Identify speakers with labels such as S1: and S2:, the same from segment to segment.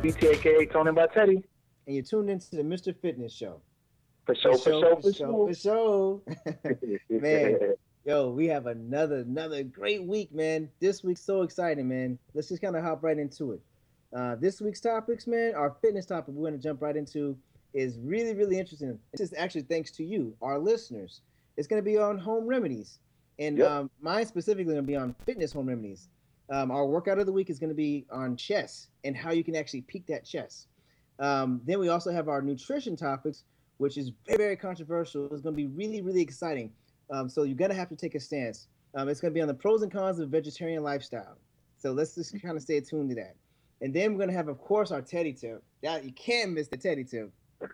S1: boy DTAK Tony by Teddy.
S2: And you're tuned into the Mr. Fitness Show.
S1: For sure, for sure, for sure.
S2: For sure. man, yo, we have another another great week, man. This week's so exciting, man. Let's just kind of hop right into it. Uh, this week's topics, man, our fitness topic we're going to jump right into is really, really interesting. This is actually thanks to you, our listeners. It's going to be on home remedies. And yep. um, mine specifically going to be on fitness home remedies. Um, our workout of the week is going to be on chess and how you can actually peak that chess. Um, then we also have our nutrition topics, which is very, very controversial. It's going to be really, really exciting. Um, so you're going to have to take a stance. Um, it's going to be on the pros and cons of a vegetarian lifestyle. So let's just kind of stay tuned to that. And then we're going to have, of course, our teddy tip. That you can't miss the teddy tip.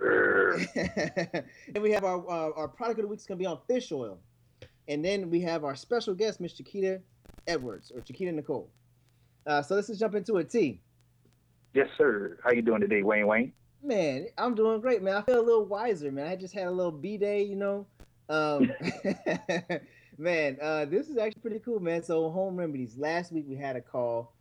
S2: and we have our uh, our product of the week is going to be on fish oil. And then we have our special guest, Mr. Chiquita Edwards or Chiquita Nicole. Uh, so let's just jump into it. T.
S1: Yes, sir. How you doing today, Wayne Wayne?
S2: Man, I'm doing great, man. I feel a little wiser, man. I just had a little B day, you know. Um, man, uh, this is actually pretty cool, man. So home remedies. Last week we had a call,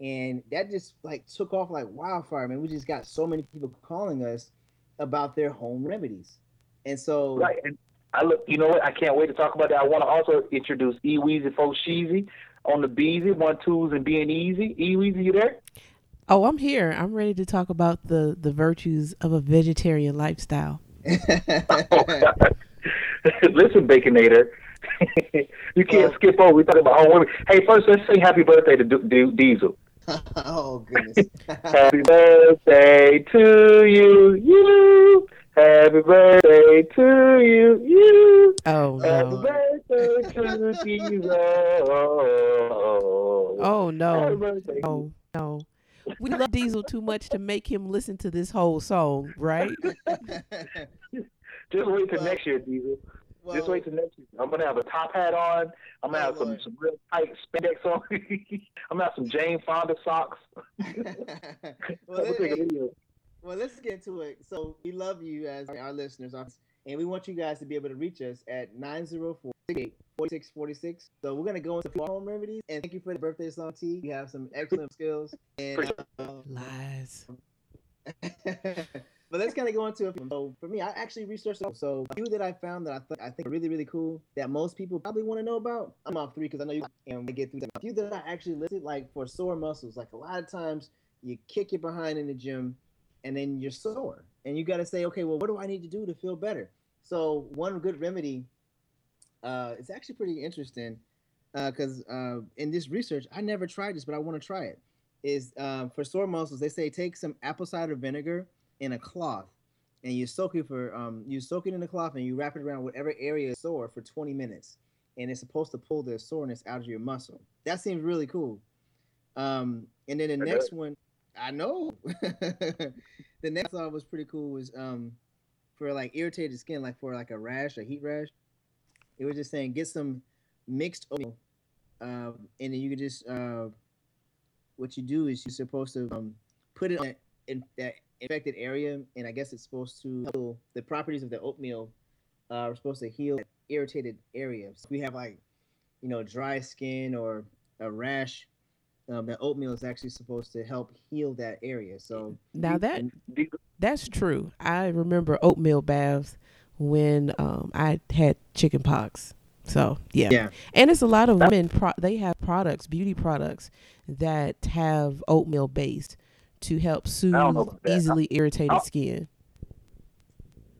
S2: and that just like took off like wildfire, man. We just got so many people calling us about their home remedies, and so
S1: right. And I look, you know what? I can't wait to talk about that. I want to also introduce E Weezy Fo Sheezy on the Beezy, one twos and being easy. E Weezy, you there?
S3: Oh, I'm here. I'm ready to talk about the the virtues of a vegetarian lifestyle.
S1: Listen, Baconator. you can't uh, skip over. We talk about home women. Hey, first let's say happy birthday to D- D- Diezel.
S2: oh goodness!
S1: happy birthday to you, you. Happy birthday to you, oh, you.
S3: Oh no.
S1: Happy birthday to Diezel.
S3: Oh no. Oh no. We love Diezel too much to make him listen to this whole song, right?
S1: Just wait till next year, Diezel. Well, Just wait till next year. I'm gonna have a top hat on. I'm gonna have some, some real tight spandex on. I'm gonna have some Jane Fonda socks.
S2: well, hey, well, let's get into it. So we love you as our listeners, and we want you guys to be able to reach us at 904 4646. So we're gonna go into home remedies, and thank you for the birthday song, T. You have some excellent skills. And
S3: uh, lies.
S2: but let's kind of go into it. So for me, I actually researched it. So a few that I found that I, th- I think are really really cool that most people probably want to know about. I'm off three because I know you can get through them. A few that I actually listed, like for sore muscles, like a lot of times you kick your behind in the gym and then you're sore. And you got to say okay well what do i need to do to feel better? So one good remedy uh, it's actually pretty interesting because uh, uh, in this research i never tried this but i want to try it is um, for sore muscles they say take some apple cider vinegar in a cloth and you soak it for um, you soak it in a cloth and you wrap it around whatever area is sore for 20 minutes and it's supposed to pull the soreness out of your muscle. That seems really cool. Um, and then the next one I know. the next thought was pretty cool was um for like irritated skin, like for like a rash, a heat rash. It was just saying get some mixed oil, um, and then you could just uh, what you do is you're supposed to um, put it on that, in that infected area, and I guess it's supposed to heal the properties of the oatmeal uh, are supposed to heal irritated areas. So we have like you know dry skin or a rash um, that oatmeal is actually supposed to help heal that area. So
S3: now that that's true. I remember oatmeal baths when um, I had chicken pox. So yeah.
S2: yeah,
S3: and it's a lot of women. Pro- they have products, beauty products that have oatmeal based to help soothe easily irritated I, skin.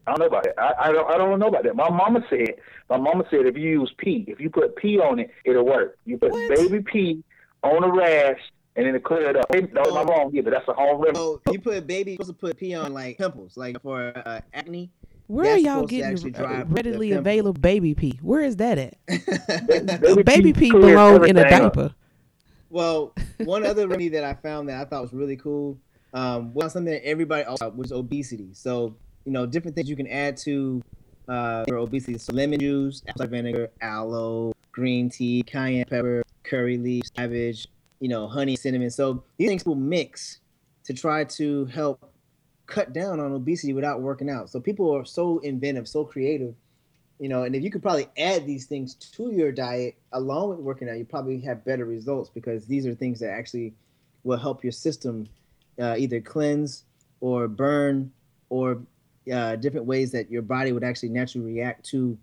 S1: I don't know about it. I, I don't. I don't know about that. My mama said. My mama said if you use pea, if you put pea on it, it'll work. You put what? baby pea on a rash and then to clear it up. Hey, no, oh, wrong here, but that's a home remedy.
S2: Oh, you put baby supposed to put pee on like pimples, like for uh, acne.
S3: Where are y'all getting readily available baby pee? Where is that at? baby, baby pee belong in a diaper. Up.
S2: Well, one other remedy that I found that I thought was really cool um, was something that everybody also was obesity. So you know, different things you can add to uh, for obesity. So lemon juice, apple cider vinegar, aloe, green tea, cayenne pepper, curry leaves, cabbage, you know, honey, cinnamon. So these things will mix to try to help cut down on obesity without working out. So people are so inventive, so creative, you know, and if you could probably add these things to your diet along with working out, you probably have better results because these are things that actually will help your system uh, either cleanse or burn or uh, different ways that your body would actually naturally react to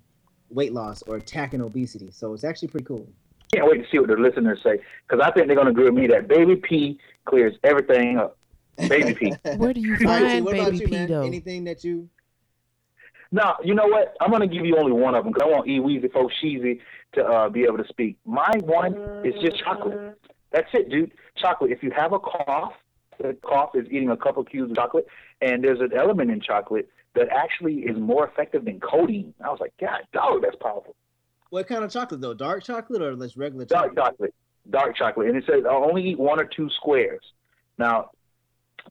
S2: weight loss or attacking obesity. So it's actually pretty cool.
S1: Can't wait to see what the listeners say because I think they're going to agree with me that baby pea clears everything up. Baby pea.
S3: Where do you find
S2: what
S3: baby
S2: you,
S3: pea
S2: man?
S3: though?
S2: Anything that you
S1: Now, you know what? I'm going to give you only one of them because I want E Weezy Fo Sheezy to uh, be able to speak. My one is just chocolate. That's it, dude. Chocolate. If you have a cough, the cough is eating a couple cubes of chocolate, and there's an element in chocolate that actually is more effective than codeine. I was like, God, dog, that's powerful.
S2: what kind of chocolate though? Dark chocolate or just regular
S1: Dark
S2: chocolate?
S1: chocolate. Dark chocolate. And it says I'll only eat one or two squares. Now,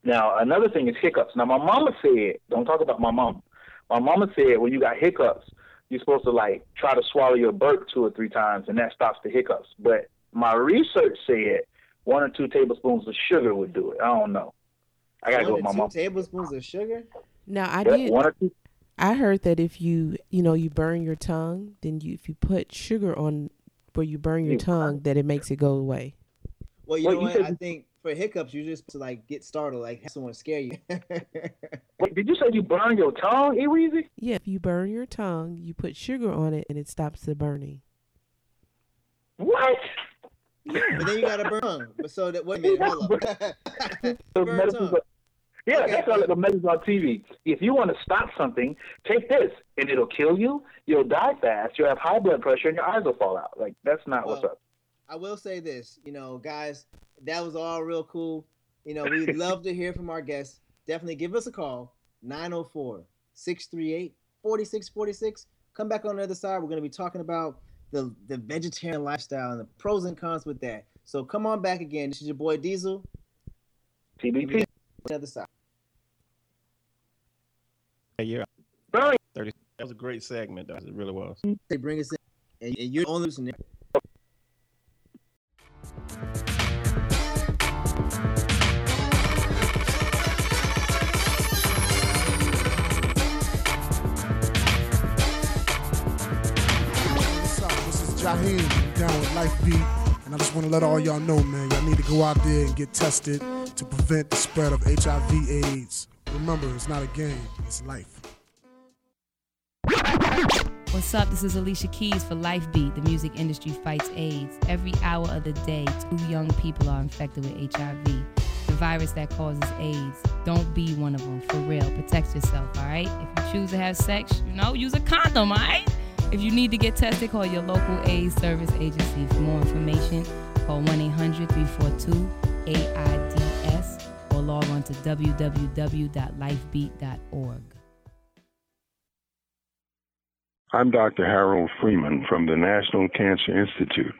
S1: now another thing is hiccups. Now, my mama said, don't talk about my mom. My mama said when you got hiccups, you're supposed to like try to swallow your burp two or three times, and that stops the hiccups. But my research said one or two tablespoons of sugar would do it. I don't know. I gotta
S2: One
S1: go with my
S2: two
S1: mom.
S2: tablespoons of sugar.
S3: Now I did.
S1: one or two.
S3: I heard that if you you know you burn your tongue, then you if you put sugar on where you burn your
S1: Yeah.
S3: tongue, that it makes it go away.
S2: Well, you
S1: Well,
S2: know
S1: you
S2: what?
S1: said
S2: I think for hiccups, you just to like get startled, like have someone scare you.
S1: Wait, did you say you burn your tongue, E Weezy?
S3: Yeah, if you burn your tongue, you put sugar on it, and it stops the burning.
S1: What?
S2: but then you gotta burn. But so that wait a minute, hold up. Burn tongue.
S1: Yeah,
S2: Okay,
S1: that's all the medicines on TV. If you want to stop something, take this, and it'll kill you. You'll die fast. You'll have high blood pressure, and your eyes will fall out. Like that's not what's
S2: oh,
S1: up.
S2: I will say this, you know, guys, that was all real cool. You know, we'd love to hear from our guests. Definitely give us a call, 904 638 4646. Come back on the other side. We're going to be talking about the, the vegetarian lifestyle and the pros and cons with that. So come on back again. This is your boy Diezel. The other side.
S4: Yeah, yeah.
S1: Burn.
S4: That was a great segment, though. It really was.
S2: They bring us in, and, and you're the only listener.
S5: What's up? This is Jaheim down with Life Beat, and I just want to let all y'all know, man, y'all need to go out there and get tested to prevent the spread of HIV/AIDS. Remember, it's not a game; it's life.
S6: What's up? This is Alicia Keys for Life Beat. The music industry fights AIDS. Every hour of the day, two young people are infected with HIV, the virus that causes AIDS. Don't be one of them, for real. Protect yourself, all right? If you choose to have sex, you know, use a condom, all right? If you need to get tested, call your local AIDS service agency. For more information, call 1 800 342 AIDS or log on to www.lifebeat.org.
S7: I'm Dr. Harold Freeman from the National Cancer Institute.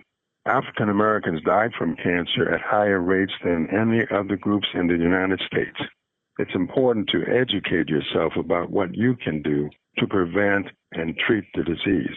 S7: African Americans die from cancer at higher rates than any other groups in the United States. It's important to educate yourself about what you can do to prevent and treat the disease.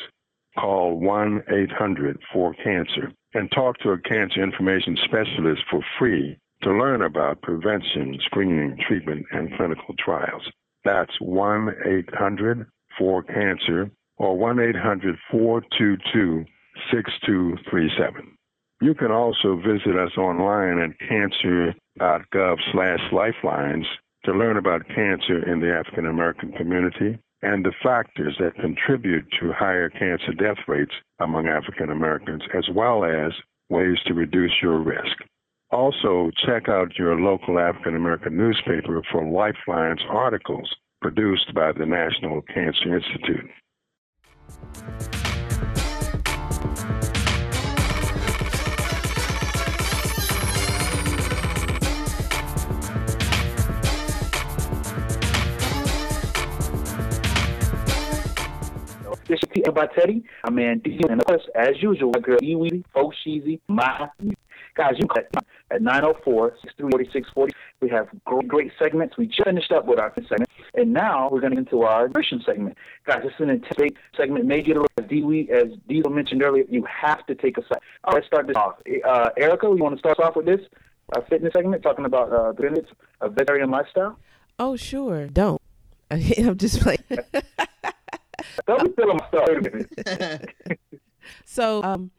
S7: Call 1 800 4 Cancer and talk to a cancer information specialist for free to learn about prevention, screening, treatment, and clinical trials. That's 1 800 4 Cancer or 1 800 422 6237. You can also visit us online at cancer.gov slash lifelines to learn about cancer in the African American community and the factors that contribute to higher cancer death rates among African Americans, as well as ways to reduce your risk. Also, check out your local African American newspaper for Lifelines articles produced by the National Cancer Institute.
S1: This is by Teddy. I'm man D, and of course, as usual, my girl E Weezy, Fo Sheezy, my guys. You cut at 904 640 We have great, great segments. We just finished up with our segment, and now we're going to get into our nutrition segment. Guys, this is an intense segment. May get a little D as Diezel mentioned earlier. You have to take a side. All right, let's start this off. Uh, Erica, you want to start off with this? Our fitness segment, talking about uh, the benefits of vegetarian lifestyle.
S3: Oh, sure. Don't. I'm just like.
S1: Don't be feeling my stuff. Wait a minute.
S3: so, um,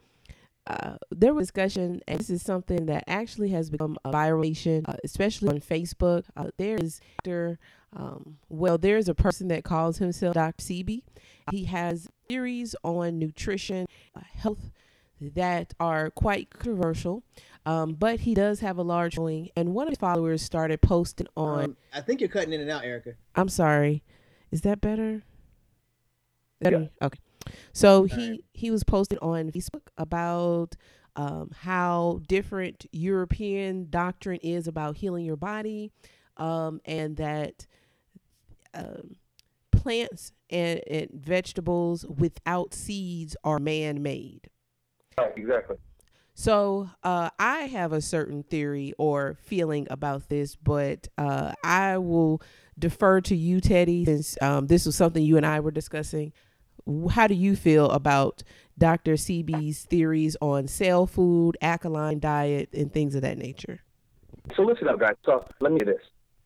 S3: uh, there was discussion, and this is something that actually has become a viral, uh, especially on Facebook. Uh, there is Dr. Um, well, there's a person that calls himself Dr. Sebi. He has theories on nutrition, uh, health that are quite controversial. Um, but he does have a large following, and one of his followers started posting on. Um,
S2: I think you're cutting in and out, Erica.
S3: I'm sorry. Is that better? Yeah. Okay. So he he was posting on Facebook about um, how different European doctrine is about healing your body, um, and that um, plants and, and, vegetables without seeds are man made.
S1: Right, exactly.
S3: So uh, I have a certain theory or feeling about this, but uh, I will defer to you, Teddy, since um, this was something you and I were discussing. How do you feel about Dr. Sebi's theories on cell food, alkaline diet, and things of that nature?
S1: So listen up, guys. So let me do this.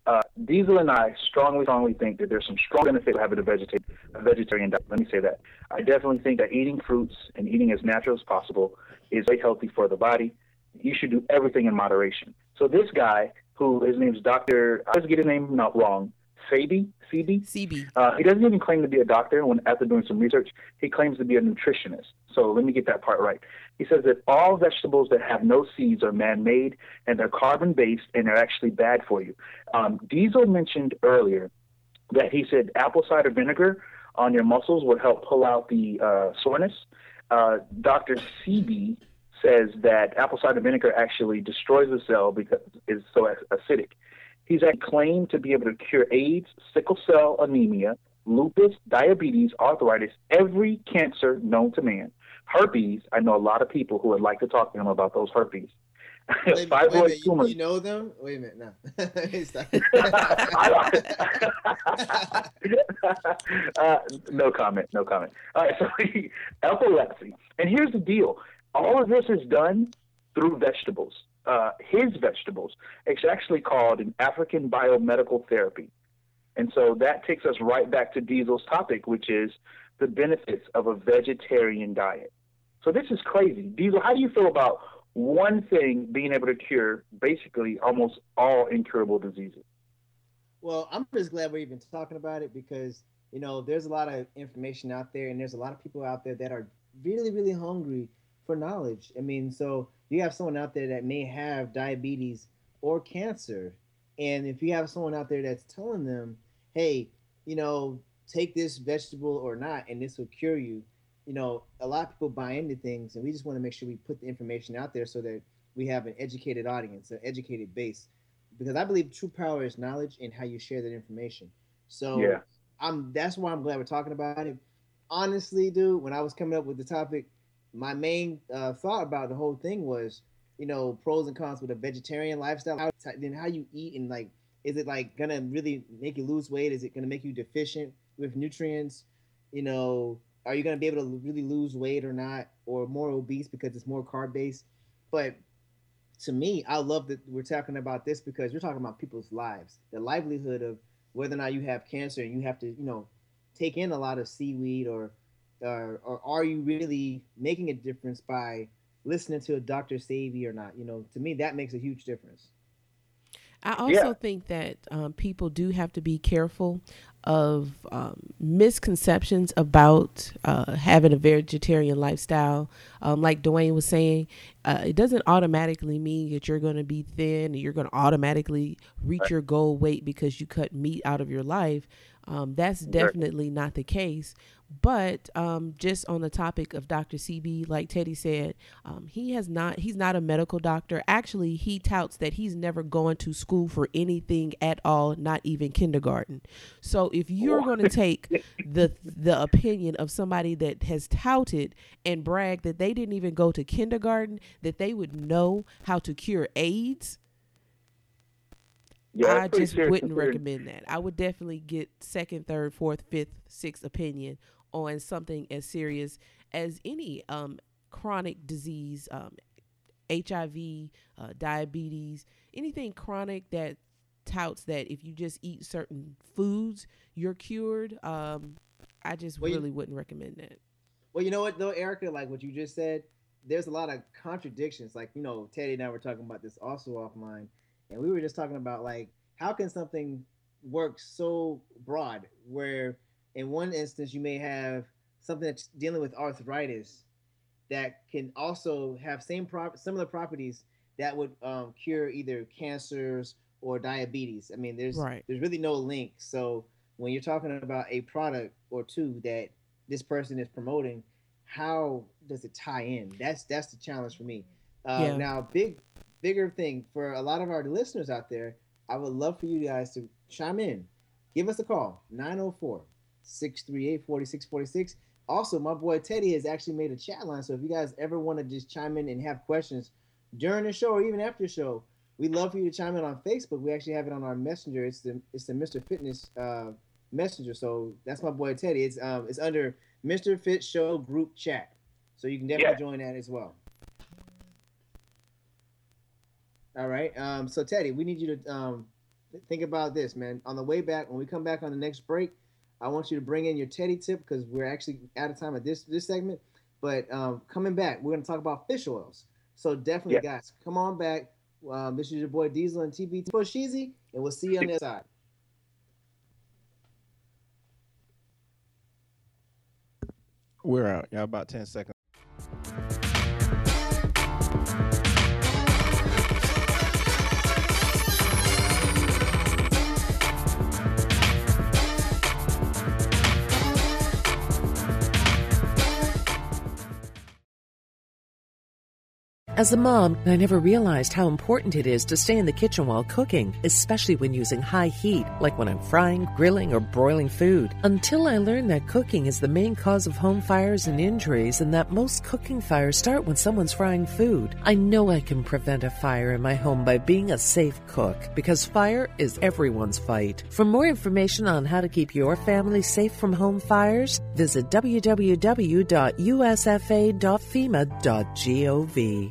S1: Uh, Diezel and I strongly, strongly think that there's some strong benefit to having a vegetarian, a vegetarian diet. Let me say that. I definitely think that eating fruits and eating as natural as possible is very healthy for the body. You should do everything in moderation. So this guy, who his name's Doctor, I always get his name not wrong, Sebi, Sebi.
S3: Sebi.
S1: Uh, he doesn't even claim to be a doctor. When after doing some research, he claims to be a nutritionist. So let me get that part right. He says that all vegetables that have no seeds are man-made and they're carbon-based and they're actually bad for you. Um, Diezel mentioned earlier that he said apple cider vinegar on your muscles would help pull out the uh, soreness. Uh, Dr. Sebi says that apple cider vinegar actually destroys the cell because it's so acidic. He's claimed to be able to cure AIDS, sickle cell anemia, lupus, diabetes, arthritis, every cancer known to man. Herpes, I know a lot of people who would like to talk to him about those herpes.
S2: Wait, wait minute, you, you, know them? Wait a minute, no.
S1: uh, no comment, no comment. All right, so epilepsy. And here's the deal all of this is done through vegetables uh, his vegetables. It's actually called an African biomedical therapy. And so that takes us right back to Diezel's topic, which is the benefits of a vegetarian diet. So this is crazy. Diezel, how do you feel about one thing being able to cure basically almost all incurable diseases?
S2: Well, I'm just glad we're even talking about it because, you know, there's a lot of information out there and there's a lot of people out there that are really, really hungry for knowledge. I mean, so you have someone out there that may have diabetes or cancer, and if you have someone out there that's telling them, hey, you know, take this vegetable or not, and this will cure you, you know, a lot of people buy into things, and we just want to make sure we put the information out there so that we have an educated audience, an educated base, because I believe true power is knowledge and how you share that information. So yeah. I'm that's why I'm glad we're talking about it. Honestly, dude, when I was coming up with the topic, my main uh, thought about the whole thing was, you know, pros and cons with a vegetarian lifestyle. How, then how you eat and like, is it like gonna really make you lose weight? Is it gonna make you deficient with nutrients? You know, are you gonna be able to really lose weight or not, or more obese because it's more carb based? But to me, I love that we're talking about this because we're talking about people's lives, the livelihood of whether or not you have cancer and you have to, you know, take in a lot of seaweed or or, or are you really making a difference by listening to a Dr. Sebi or not? You know, to me, that makes a huge difference.
S3: I also yeah. think that um, people do have to be careful of um, misconceptions about uh, having a vegetarian lifestyle. Um, like Dwayne was saying, uh, it doesn't automatically mean that you're going to be thin and you're going to automatically reach right. your goal weight because you cut meat out of your life. Um, that's definitely not the case. But um, just on the topic of Dr. Sebi, like Teddy said, um, he has not. He's not a medical doctor. Actually, he touts that he's never going to school for anything at all, not even kindergarten. So if you're going to take the the opinion of somebody that has touted and bragged that they didn't even go to kindergarten, that they would know how to cure AIDS, yeah, I just wouldn't recommend that. I would definitely get second, third, fourth, fifth, sixth opinion on something as serious as any um, chronic disease, um, HIV, uh, diabetes, anything chronic that touts that if you just eat certain foods, you're cured. Um, I just well, really you, wouldn't recommend that.
S2: Well, you know what though, Erica, like what you just said, there's a lot of contradictions. Like you know, Teddy and I were talking about this also offline, and we were just talking about like how can something work so broad where in one instance you may have something that's dealing with arthritis that can also have same prop similar properties that would um, cure either cancers or diabetes. I mean, there's right. there's really no link. So when you're talking about a product or two that this person is promoting, how does it tie in? That's that's the challenge for me. Uh, yeah. Now, big bigger thing for a lot of our listeners out there, I would love for you guys to chime in. Give us a call 904 638 4646. Also, my boy Teddy has actually made a chat line. So if you guys ever want to just chime in and have questions during the show or even after the show, we'd love for you to chime in on Facebook. We actually have it on our messenger. It's the it's the Mr. Fitness uh, messenger. So that's my boy Teddy. It's um it's under Mr. Fit Show group chat. So you can definitely yeah. join that as well. All right. Um, so Teddy, we need you to um, think about this, man. On the way back, when we come back on the next break, I want you to bring in your Teddy tip because we're actually out of time at this this segment. But um, coming back, we're going to talk about fish oils. So definitely, yeah. guys, come on back. Um, this is your boy Diezel and TBT for Sheezy, and we'll see you on the other side.
S4: We're out. Y'all about 10 seconds.
S8: As a mom, I never realized how important it is to stay in the kitchen while cooking, especially when using high heat, like when I'm frying, grilling, or broiling food. Until I learned that cooking is the main cause of home fires and injuries, and that most cooking fires start when someone's frying food. I know I can prevent a fire in my home by being a safe cook, because fire is everyone's fight. For more information on how to keep your family safe from home fires, visit www.usfa.fema.gov.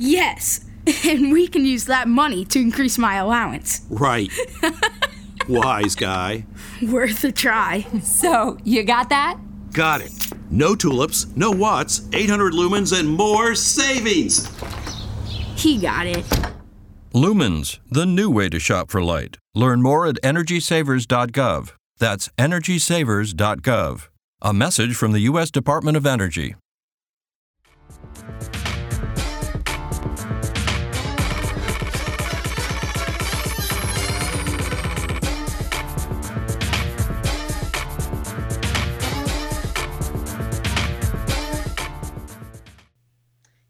S9: Yes, and we can use that money to increase my allowance.
S10: Right. Wise guy.
S9: Worth a try.
S11: So, you got that?
S10: Got it. No tulips, no watts, 800 lumens, and more savings.
S9: He got it.
S12: Lumens, the new way to shop for light. Learn more at EnergySavers.gov. That's EnergySavers.gov. A message from the U.S. Department of Energy.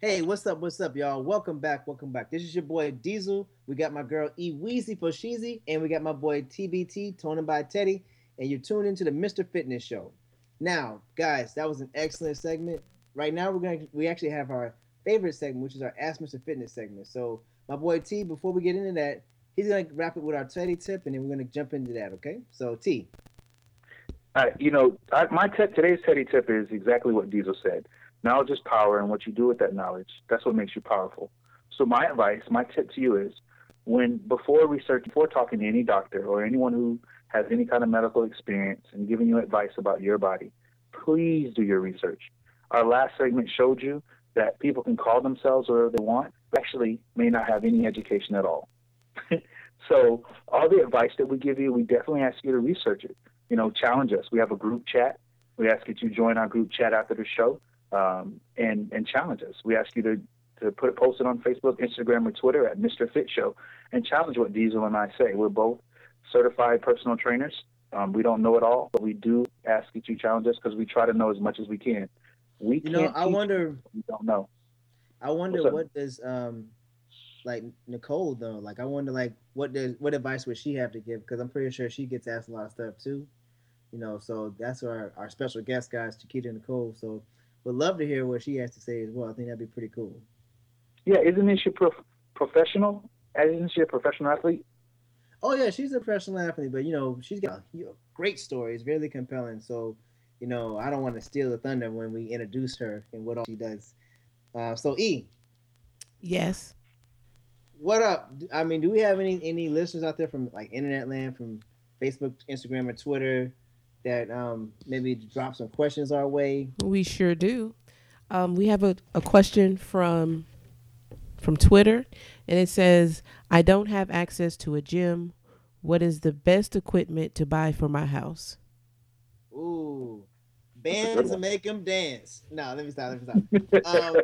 S2: Hey, what's up? What's up, y'all? Welcome back. Welcome back. This is your boy Diezel. We got my girl E Weezy for Sheezy, and we got my boy TBT, Tony by Teddy, and you're tuned into the Mr. Fitness Show. Now, guys, that was an excellent segment. Right now, we're gonna we actually have our favorite segment, which is our Ask Mr. Fitness segment. So, my boy T, before we get into that, he's gonna wrap it with our Teddy tip, and then we're gonna jump into that. Okay? So, T.
S1: Uh, you know, I, my te- today's Teddy tip is exactly what Diezel said. Knowledge is power, and what you do with that knowledge, that's what makes you powerful. So my advice, my tip to you is when before research, before talking to any doctor or anyone who has any kind of medical experience and giving you advice about your body, please do your research. Our last segment showed you that people can call themselves whatever they want, actually may not have any education at all. so all the advice that we give you, we definitely ask you to research it. You know, challenge us. We have a group chat. We ask that you join our group chat after the show um, and and challenge us. We ask you to to put a post it on Facebook, Instagram, or Twitter at Mr. Fit Show and challenge what Diezel and I say. We're both certified personal trainers. Um, we don't know it all, but we do ask that you challenge us because we try to know as much as we can. We
S2: you know, I wonder.
S1: We don't know.
S2: I wonder what does um like Nicole though. Like I wonder like what does what advice would she have to give? Because I'm pretty sure she gets asked a lot of stuff too. You know, so that's our, our special guest guys, Chiquita Nicole. So would love to hear what she has to say as well. I think that'd be pretty cool.
S1: Yeah, isn't she prof- professional? Isn't she a professional athlete?
S2: Oh yeah, she's a professional athlete, but you know she's got you know, great stories, really compelling. So, you know, I don't want to steal the thunder when we introduce her and what all she does. Uh, so E.
S3: Yes.
S2: What up? I mean, do we have any any listeners out there from like internet land, from Facebook, Instagram, or Twitter that um, maybe drop some questions our way?
S3: We sure do. Um, we have a, a question from from Twitter, and it says, "I don't have access to a gym. What is the best equipment to buy for my house?"
S2: Ooh, bands to make them dance. No, let me stop. Let me stop. um,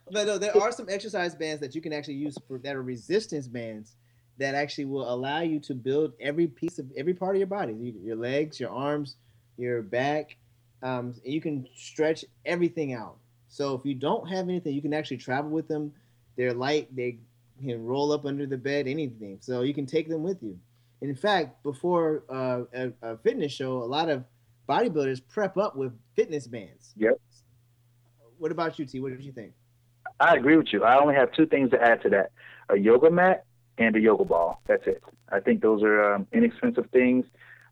S2: but no, there are some exercise bands that you can actually use for that are resistance bands that actually will allow you to build every piece of every part of your body, your legs, your arms, your back. Um, you can stretch everything out. So if you don't have anything, you can actually travel with them. They're light. They can roll up under the bed, anything. So you can take them with you. In fact, before uh, a, a fitness show, a lot of bodybuilders prep up with fitness bands.
S1: Yep.
S2: What about you, T? What did you think?
S1: I agree with you. I only have two things to add to that: a yoga mat and a yoga ball. That's it. I think those are um, inexpensive things.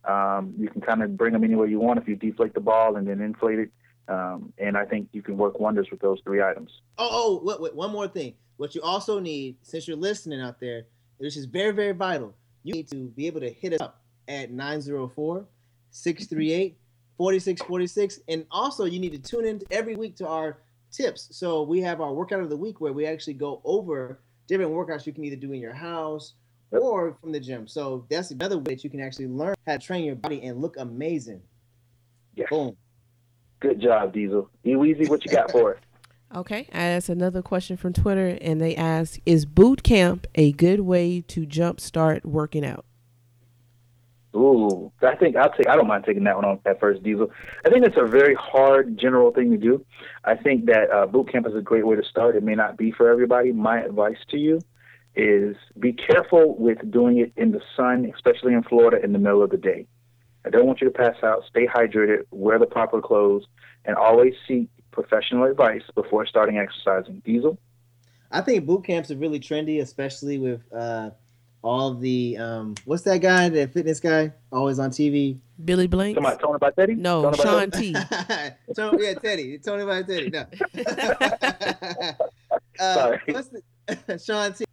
S1: Um, you can kind of bring them anywhere you want if you deflate the ball and then inflate it. Um, and I think you can work wonders with those three items.
S2: Oh, oh, wait, wait, one more thing. What you also need, since you're listening out there, which is very, very vital, you need to be able to hit us up at 904 638 4646. And also, you need to tune in every week to our tips. So we have our workout of the week where we actually go over different workouts you can either do in your house or from the gym. So that's another way that you can actually learn how to train your body and look amazing.
S1: Yeah.
S2: Boom.
S1: Good job, Diezel. Easy, what you got for it?
S3: Okay, I asked another question from Twitter, and they ask, "Is boot camp a good way to jumpstart working out?"
S1: Ooh, I think I'll take. I don't mind taking that one on at first, Diezel. I think it's a very hard general thing to do. I think that uh, boot camp is a great way to start. It may not be for everybody. My advice to you is be careful with doing it in the sun, especially in Florida in the middle of the day. I don't want you to pass out. Stay hydrated. Wear the proper clothes, and always seek professional advice before starting exercising. Diezel.
S2: I think boot camps are really trendy, especially with. Uh, all the um, what's that guy, that fitness guy, always on TV?
S3: Billy Blank.
S1: Somebody Tony by Teddy?
S3: No,
S1: Tony
S3: Shaun T.
S2: Tony, yeah, Teddy. Tony by Teddy. No. uh,
S1: Sorry.
S2: What's the, Shaun T.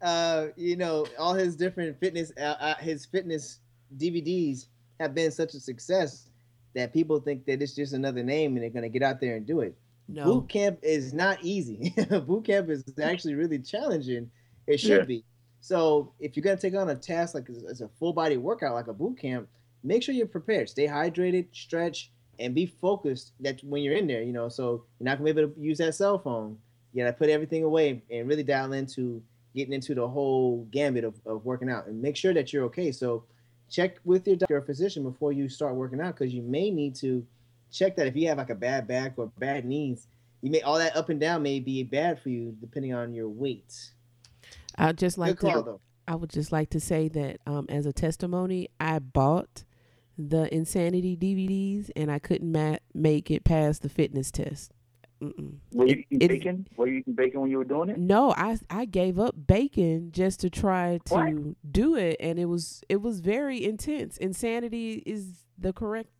S2: Uh, you know, all his different fitness, uh, uh, his fitness DVDs have been such a success that people think that it's just another name and they're gonna get out there and do it.
S3: No.
S2: Boot camp is not easy. Boot camp is actually really challenging. It should
S1: Yeah.
S2: be. So if you're gonna take on a task like as a full body workout, like a boot camp, make sure you're prepared. Stay hydrated, stretch, and be focused. That when you're in there, you know, so you're not gonna be able to use that cell phone. You gotta put everything away and really dial into getting into the whole gambit of, of working out and make sure that you're okay. So check with your doctor or physician before you start working out because you may need to check that if you have like a bad back or bad knees. You may all that up and down may be bad for you depending on your weight.
S3: I just like
S2: call,
S3: to.
S2: though.
S3: I would just like to say that um, as a testimony, I bought the Insanity DVDs and I couldn't ma- make it past the fitness test. Mm-mm.
S1: Were you eating
S3: it-
S1: bacon? Were you eating bacon when you were doing it?
S3: No, I I gave up bacon just to try to
S1: What?
S3: do it, and it was it was very intense. Insanity is the correct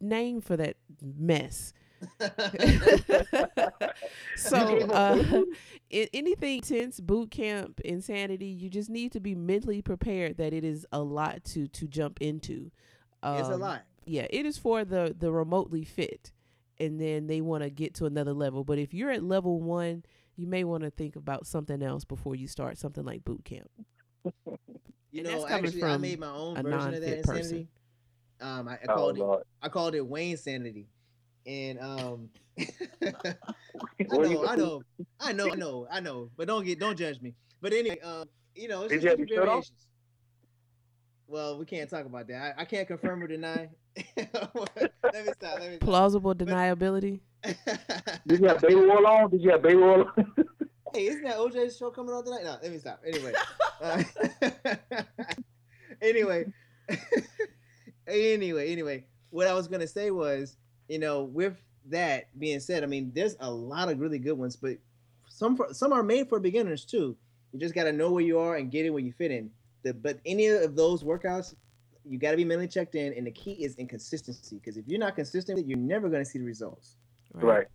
S3: name for that mess. so uh, anything intense, boot camp, insanity, you just need to be mentally prepared that it is a lot to to jump into.
S2: It's a
S3: Um,
S2: lot.
S3: Yeah, it is for the the remotely fit, and then they want to get to another level. But if you're at level one, you may want to think about something else before you start something like boot camp.
S2: You
S3: And
S2: know, actually, I made my own
S3: a
S2: version of that
S3: non-fit person.
S2: insanity. Um, I, I
S1: Oh,
S2: called
S1: Lord.
S2: it I called it Wayne Sanity, and um, I know, I know, I know, I know, I know, but don't get don't judge me. But anyway, um, you know, it's
S1: Did
S2: just
S1: you
S2: different
S1: your shirt off?
S2: variations. Well, we can't talk about that. I, I can't confirm or deny. let me stop. Let me stop.
S3: Plausible deniability.
S1: Did you have baby oil on? Did you have baby oil on?
S2: Hey, isn't that OJ's show coming on tonight? No, let me stop. Anyway, uh, anyway, anyway, anyway, what I was gonna say was, you know, with that being said, I mean, there's a lot of really good ones, but some for, some are made for beginners too. You just got to know where you are and get in where you fit in. The, but any of those workouts, you got to be mentally checked in, and the key is inconsistency. Because if you're not consistent, you're never going to see the results.
S1: Right. right.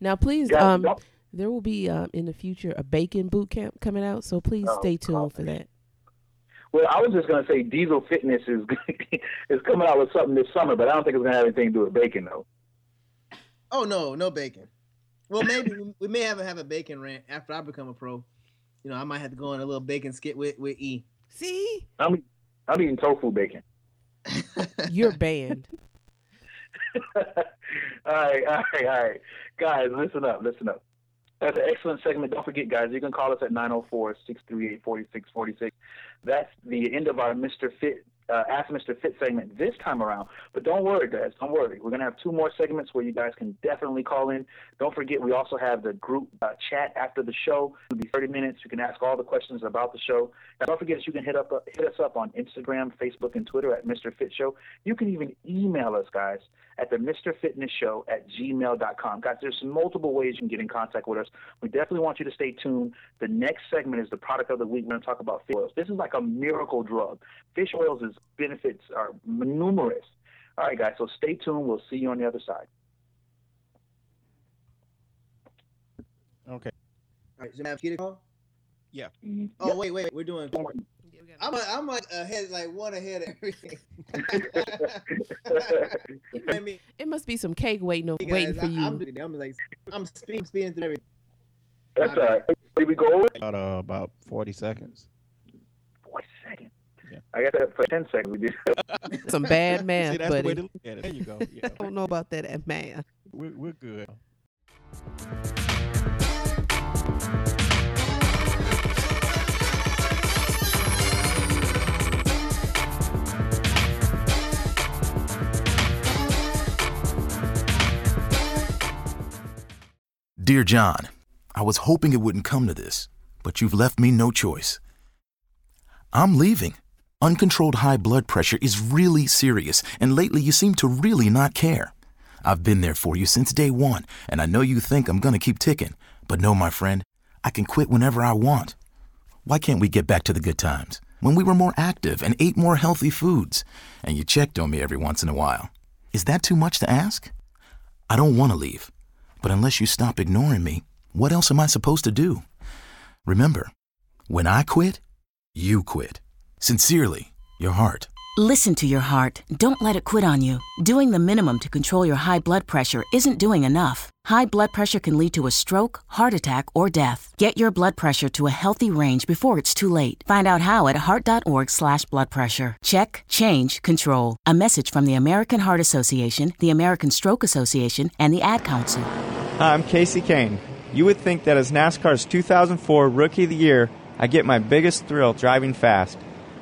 S3: Now, please, yeah, um, there will be uh, in the future a bacon boot camp coming out, so please oh, stay tuned God. for that.
S1: Well, I was just going to say Diezel Fitness is is coming out with something this summer, but I don't think it's going to have anything to do with bacon, though.
S2: Oh no, no bacon. Well, maybe we may have a, have a bacon rant after I become a pro. You know, I might have to go on a little bacon skit with with E.
S3: See,
S1: I'm I'm eating tofu bacon.
S3: You're banned.
S1: all right, all right, all right, guys, listen up, listen up. That's an excellent segment. Don't forget, guys, you can call us at 904 638 4646. That's the end of our Mr. Fit uh, Ask Mr. Fit segment this time around. But don't worry, guys. Don't worry. We're going to have two more segments where you guys can definitely call in. Don't forget, we also have the group uh, chat after the show. It'll be 30 minutes. You can ask all the questions about the show. And don't forget, you can hit up uh, hit us up on Instagram, Facebook, and Twitter at Mr. Fit Show. You can even email us, guys, at the Mr. Fitness Show at gmail.com. Guys, there's multiple ways you can get in contact with us. We definitely want you to stay tuned. The next segment is the product of the week. We're going to talk about fish oils. This is like a miracle drug. Fish oils' is benefits are numerous. All right, guys, so stay tuned. We'll see you on the other side.
S4: Okay.
S2: All right, so have a call?
S4: Yeah.
S2: Oh, wait, wait. We're doing. I'm, a, I'm like ahead, like one ahead of everything.
S3: it must be some cake waiting, on, waiting for you.
S2: I'm, I'm like, I'm speeding, speeding through everything.
S1: That's all right. Here we go.
S4: About, uh, about 40 seconds.
S1: 40 seconds. Yeah. I got that for 10 seconds. We did.
S3: some bad man,
S4: See, that's
S3: buddy.
S4: The way to look at it. There you go. Yeah.
S3: I don't know about that man.
S4: We're, we're good.
S13: Dear John, I was hoping it wouldn't come to this, but you've left me no choice. I'm leaving. Uncontrolled high blood pressure is really serious, and lately you seem to really not care. I've been there for you since day one, and I know you think I'm gonna keep ticking, but no, my friend, I can quit whenever I want. Why can't we get back to the good times? When we were more active and ate more healthy foods, and you checked on me every once in a while. Is that too much to ask? I don't want to leave. But unless you stop ignoring me, what else am I supposed to do? Remember, when I quit, you quit. Sincerely, your heart.
S14: Listen to your heart. Don't let it quit on you. Doing the minimum to control your high blood pressure isn't doing enough. High blood pressure can lead to a stroke, heart attack, or death. Get your blood pressure to a healthy range before it's too late. Find out how at heart.org slash blood pressure. Check, change, control. A message from the American Heart Association, the American Stroke Association, and the Ad Council.
S15: Hi, I'm Kasey Kahne. You would think that as NASCAR's 2004 Rookie of the Year, I get my biggest thrill driving fast.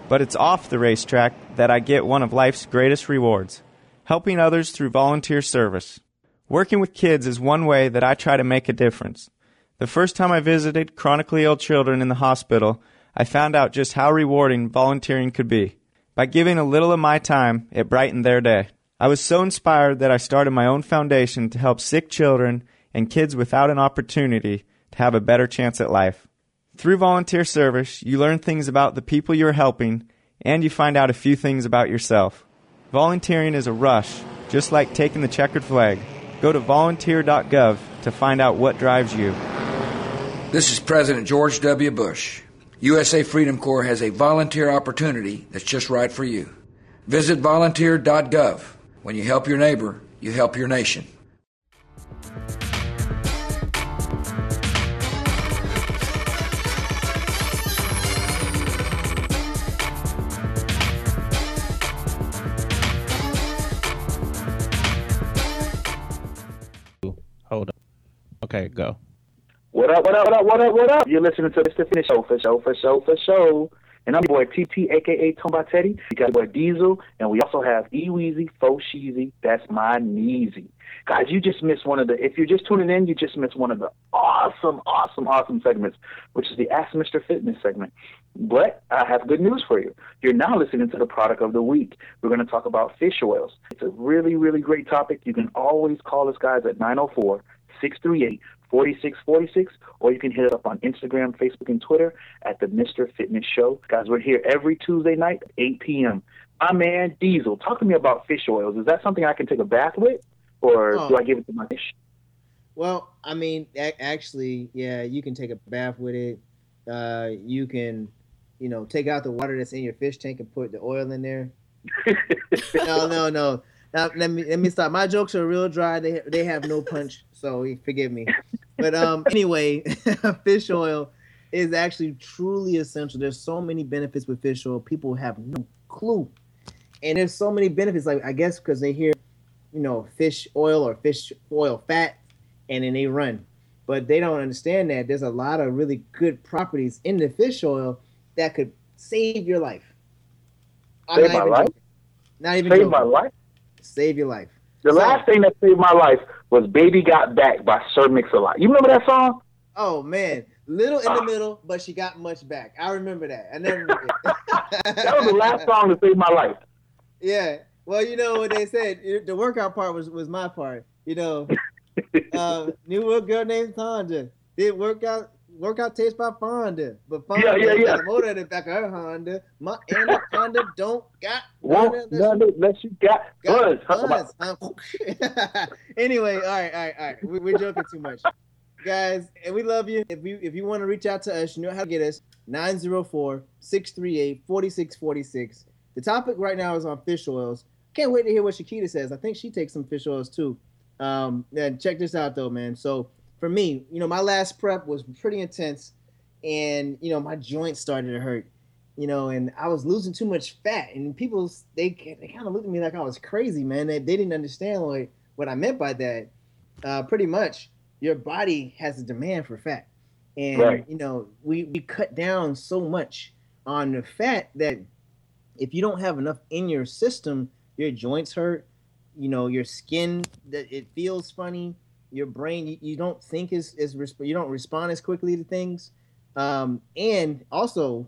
S15: But it's off the racetrack that I get one of life's greatest rewards helping others through volunteer service. Working with kids is one way that I try to make a difference. The first time I visited chronically ill children in the hospital, I found out just how rewarding volunteering could be. By giving a little of my time, it brightened their day. I was so inspired that I started my own foundation to help sick children and kids without an opportunity to have a better chance at life. Through volunteer service, you learn things about the people you're helping and you find out a few things about yourself. Volunteering is a rush, just like taking the checkered flag. Go to volunteer.gov to find out what drives you.
S16: This is President George W. Bush. USA Freedom Corps has a volunteer opportunity that's just right for you. Visit volunteer.gov. When you help your neighbor, you help your nation.
S4: Okay, go.
S1: What up, what up, what up, what up, what up? You're listening to the Fitness Show for show, for show, for show. And I'm your boy TT, aka Tomba Teddy. We got your boy Diezel, and we also have E Weezy, Fo Sheezy. That's my Neezy. Guys, you just missed one of the. If you're just tuning in, you just missed one of the awesome, awesome, awesome segments, which is the Ask Mr. Fitness segment. But I have good news for you. You're now listening to the product of the week. We're going to talk about fish oils. It's a really, really great topic. You can always call us guys at 904 638 4646, or you can hit it up on Instagram, Facebook, and Twitter at the Mr. Fitness Show. Guys, we're here every Tuesday night, 8 p.m. My man Diezel, talk to me about fish oils. Is that something I can take a bath with, or
S2: Oh.
S1: do I give it to my fish?
S2: Well, I mean, actually, yeah, you can take a bath with it. Uh, you can, you know, take out the water that's in your fish tank and put the oil in there. no, no, no. Now let me let me stop. My jokes are real dry. They they have no punch, so forgive me. But um, anyway, fish oil is actually truly essential. There's so many benefits with fish oil. People have no clue, and there's so many benefits. Like I guess because they hear, you know, fish oil or fish oil fat, and then they run. But they don't understand that there's a lot of really good properties in the fish oil that could save your life. I'm
S1: Save
S2: not
S1: my
S2: even
S1: life?
S2: joking. Not even
S1: Save
S2: joking.
S1: my life?
S2: Save your life.
S1: The
S2: So-
S1: last thing that saved my life was Baby Got Back by Sir Mix-a-Lot. You remember that song?
S2: Oh man, little in
S1: Ah.
S2: the middle, but she got much back. I remember that. I never.
S1: That was the last song to save my life.
S2: Yeah. Well, you know what they said. The workout part was was my part. You know, uh, knew a girl named Fonda. Did workout workout taste by Fonda, but Fonda
S1: Yeah, yeah, yeah.
S2: got a motor in the back of her Honda. My anaconda don't got
S1: Won't none unless you got buzz.
S2: buzz, anyway, all right, all right, all right. We, we're joking too much, guys, and we love you. If you if you want to reach out to us, you know how to get us 904-638-4646. The topic right now is on fish oils. Can't wait to hear what Chiquita says. I think she takes some fish oils too. Um, and check this out though, man. So for me, you know, my last prep was pretty intense, and you know, my joints started to hurt. You know, and I was losing too much fat, and people they they kind of looked at me like I was crazy, man. They, they didn't understand like what I meant by that. Uh, pretty much, your body has a demand for fat, and
S1: Right.
S2: you know, we we cut down so much on the fat that if you don't have enough in your system, your joints hurt. You know, your skin that it feels funny. Your brain, you, you don't think is is you don't respond as quickly to things, um, and also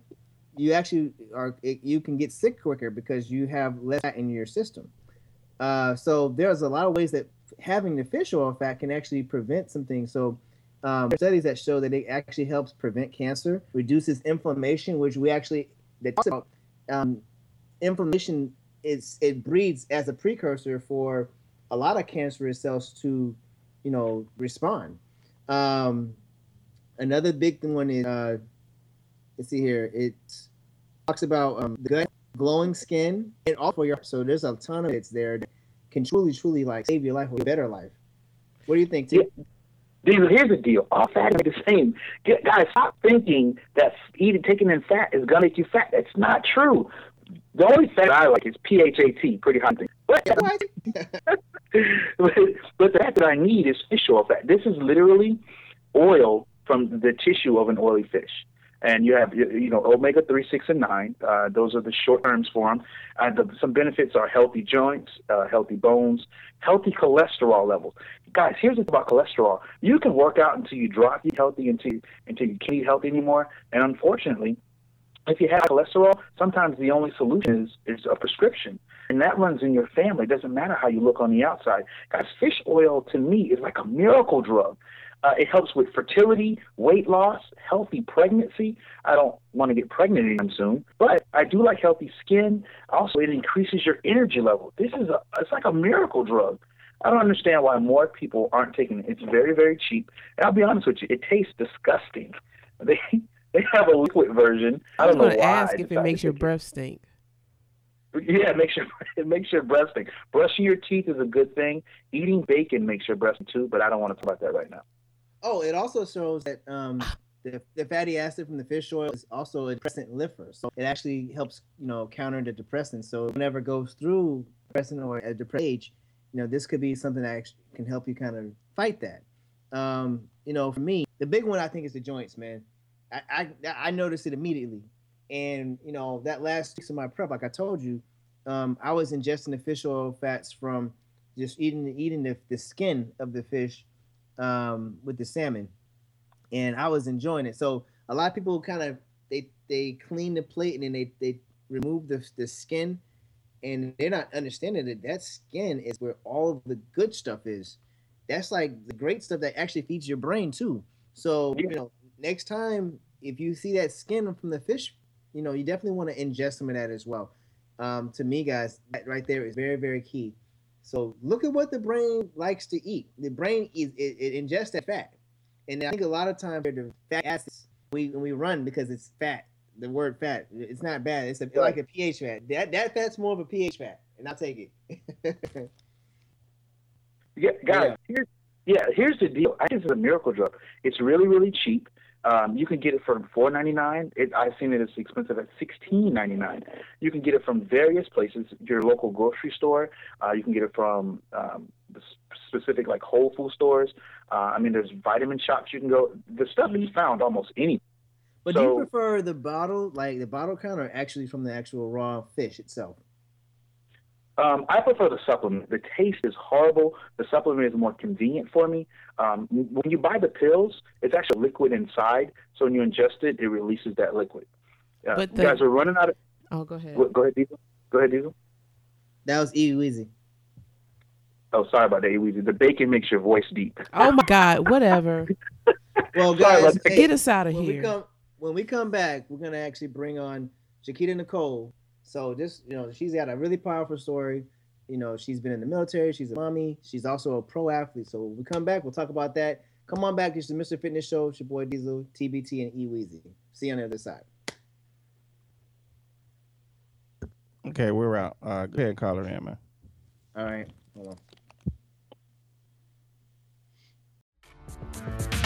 S2: you actually are you can get sick quicker because you have less fat in your system. Uh, so there's a lot of ways that having the fish oil fat can actually prevent some things. So um, studies that show that it actually helps prevent cancer, reduces inflammation, which we actually they talk about. Um, inflammation is it breeds as a precursor for a lot of cancerous cells to, you know, respond. Um, another big thing one is uh, let's see here. It talks about um, the gut, glowing skin, and all for your. So there's a ton of it's there that can truly, truly like save your life or a better life. What do you think, T?
S1: Dude, here's the deal. All fat is the same. Get, guys, stop thinking that eating, taking in fat is gonna make you fat. That's not true. The only fat I like is PHAT, pretty high thing. But, but, but the fat that I need is fish oil fat. This is literally oil from the tissue of an oily fish. And you have, you you know, omega 3, 6, and 9. Uh, those are the short terms for them. Uh, the, some benefits are healthy joints, uh, healthy bones, healthy cholesterol levels. Guys, here's the thing about cholesterol. You can work out until you drop eat healthy, until, until you can't eat healthy anymore. And unfortunately, if you have cholesterol, sometimes the only solution is, is a prescription. And that runs in your family. It doesn't matter how you look on the outside. Guys, fish oil to me is like a miracle drug. Uh, it helps with fertility, weight loss, healthy pregnancy. I don't want to get pregnant anytime soon, but I do like healthy skin. Also, it increases your energy level. This is a, it's like a miracle drug. I don't understand why more people aren't taking it. It's very, very cheap. And I'll be honest with you, it tastes disgusting. They they have a liquid version. I
S3: I was
S1: don't know
S3: going
S1: why.
S3: to ask if it makes your breath stink.
S1: yeah, it makes your it makes your breath stink. Brushing your teeth is a good thing. Eating bacon makes your breath stink too, but I don't want to talk about that right now.
S2: Oh, it also shows that um, the, the fatty acid from the fish oil is also a depressant liver. So it actually helps, you know, counter the depressant. So whenever it goes through depressant or a depressed age, you know, this could be something that actually can help you kind of fight that. Um, you know, for me, the big one I think is the joints, man. I I, I noticed it immediately, and you know that last week of my prep, like I told you, um, I was ingesting the fish oil fats from just eating eating the, the skin of the fish um, with the salmon, and I was enjoying it. So a lot of people kind of they they clean the plate and then they they remove the the skin, and they're not understanding that that skin is where all of the good stuff is. That's like the great stuff that actually feeds your brain too. So you know, next time if you see that skin from the fish, you know, you definitely want to ingest some of that as well. Um, to me, guys, that right there is very very key. So look at what the brain likes to eat. The brain is it, it ingests that fat, and I think a lot of times the fat acids we we run because it's fat. The word fat, it's not bad. It's a, like a pH fat. That that fat's more of a pH fat, and I'll take it.
S1: yeah, guys. Yeah. Here's, yeah, here's the deal. I think it's a miracle drug. It's really really cheap. Um, you can get it for four ninety nine. It, I've seen it as expensive at sixteen ninety nine. You can get it from various places. Your local grocery store. Uh, you can get it from um, specific like Whole Food stores. Uh, I mean, there's vitamin shops you can go. The stuff is found almost any.
S2: But so, do you prefer the bottle, like the bottle kind, or actually from the actual raw fish itself?
S1: Um, I prefer the supplement. The taste is horrible. The supplement is more convenient for me. Um, when you buy the pills, it's actually liquid inside. So when you ingest it, it releases that liquid. Uh, but the... guys are running out of.
S3: Oh, go ahead.
S1: Go, ahead, Diezel. Go ahead, Diezel.
S2: That was easy.
S1: Oh, sorry about that, Easy. The bacon makes your voice deep.
S3: Oh my God! Whatever.
S2: well, guys,
S3: hey, get us out of
S2: when
S3: here.
S2: We come, when we come back, we're gonna actually bring on Chiquita Nicole so just you know, she's got a really powerful story. You know, she's been in the military. She's a mommy. She's also a pro athlete. So when we come back, we'll talk about that. Come on back. It's the Mr. Fitness Show. It's your boy Diezel, TBT, and E Weezy. See you on the other side.
S4: Okay, we're out. Uh, go ahead, call her in, man.
S2: All right. Hold on.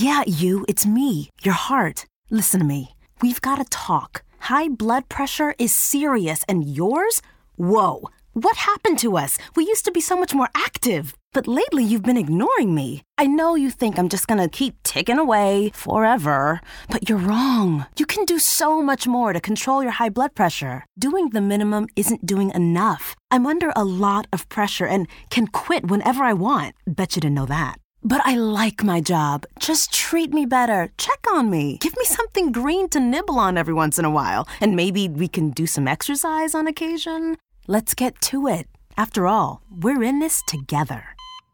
S14: Yeah, you, it's me, your heart. Listen to me. We've got to talk. High blood pressure is serious, and yours? Whoa. What happened to us? We used to be so much more active. But lately, you've been ignoring me. I know you think I'm just gonna keep ticking away forever, but you're wrong. You can do so much more to control your high blood pressure. Doing the minimum isn't doing enough. I'm under a lot of pressure and can quit whenever I want. Bet you didn't know that. But I like my job. Just treat me better. Check on me. Give me something green to nibble on every once in a while. And maybe we can do some exercise on occasion. Let's get to it. After all, we're in this together.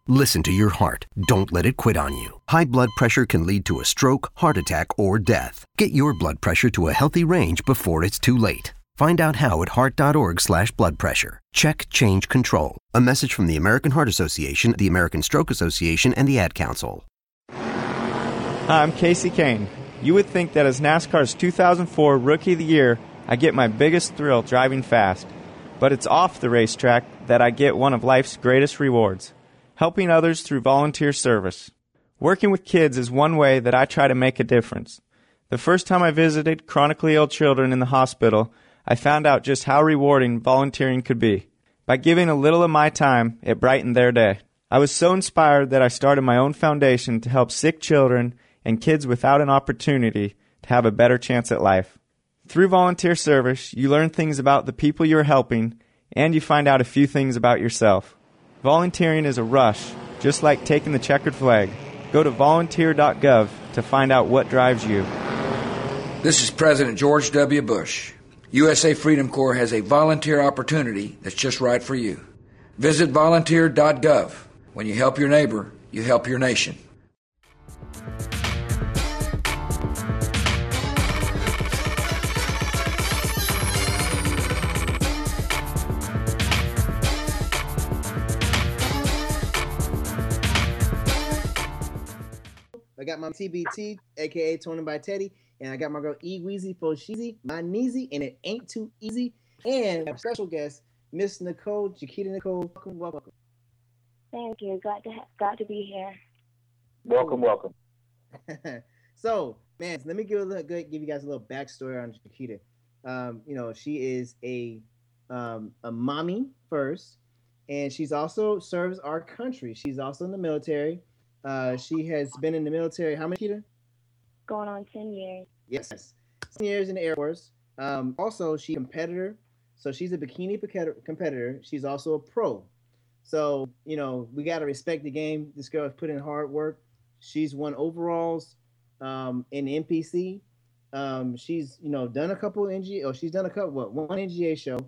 S17: Listen to your heart. Don't let it quit on you. High blood pressure can lead to a stroke, heart attack, or death. Get your blood pressure to a healthy range before it's too late. Find out how at heart.org slash blood pressure. Check Change Control. A message from the American Heart Association, the American Stroke Association, and the Ad Council.
S15: Hi, I'm Kasey Kahne. You would think that as NASCAR's 2004 Rookie of the Year, I get my biggest thrill driving fast. But it's off the racetrack that I get one of life's greatest rewards helping others through volunteer service. Working with kids is one way that I try to make a difference. The first time I visited chronically ill children in the hospital, I found out just how rewarding volunteering could be. By giving a little of my time, it brightened their day. I was so inspired that I started my own foundation to help sick children and kids without an opportunity to have a better chance at life. Through volunteer service, you learn things about the people you are helping and you find out a few things about yourself. Volunteering is a rush, just like taking the checkered flag. Go to volunteer.gov to find out what drives you.
S16: This is President George W. Bush. USA Freedom Corps has a volunteer opportunity that's just right for you. Visit volunteer.gov. When you help your neighbor, you help your nation.
S2: I got my TBT, aka Tony by Teddy. And I got my girl E Weezy for Sheezy, my Neezy, and it ain't too easy. And our special guest, Miss Nicole, Chiquita Nicole. Welcome, welcome.
S18: Thank you. Glad to ha- glad to be here.
S1: Welcome, welcome.
S2: so, man, let me give a little, give you guys a little backstory on Chiquita. Um, you know, she is a um, a mommy first, and she's also serves our country. She's also in the military. Uh, she has been in the military. How many, Chiquita?
S18: Going on 10 years.
S2: Yes. 10 years in the Air Force. Um, also, she's a competitor. So she's a bikini competitor. She's also a pro. So, you know, we got to respect the game. This girl has put in hard work. She's won overalls um, in NPC. Um, she's, you know, done a couple NGA, or she's done a couple, what, one NGA show.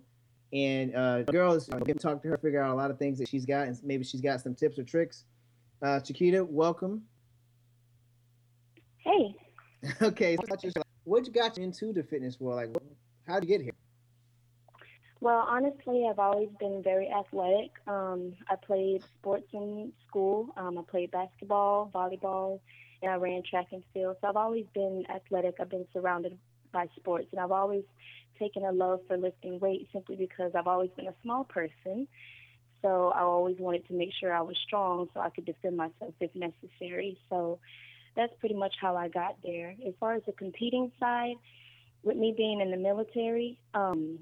S2: And uh, girls, get to talk to her, figure out a lot of things that she's got, and maybe she's got some tips or tricks. Uh, Chiquita, welcome.
S18: Hey.
S2: okay, so what got you into the fitness world? Like, how did you get here?
S18: Well, honestly, I've always been very athletic. Um, I played sports in school. Um, I played basketball, volleyball, and I ran track and field. So I've always been athletic. I've been surrounded by sports, and I've always taken a love for lifting weights simply because I've always been a small person. So I always wanted to make sure I was strong so I could defend myself if necessary. So that's pretty much how I got there. As far as the competing side, with me being in the military, um,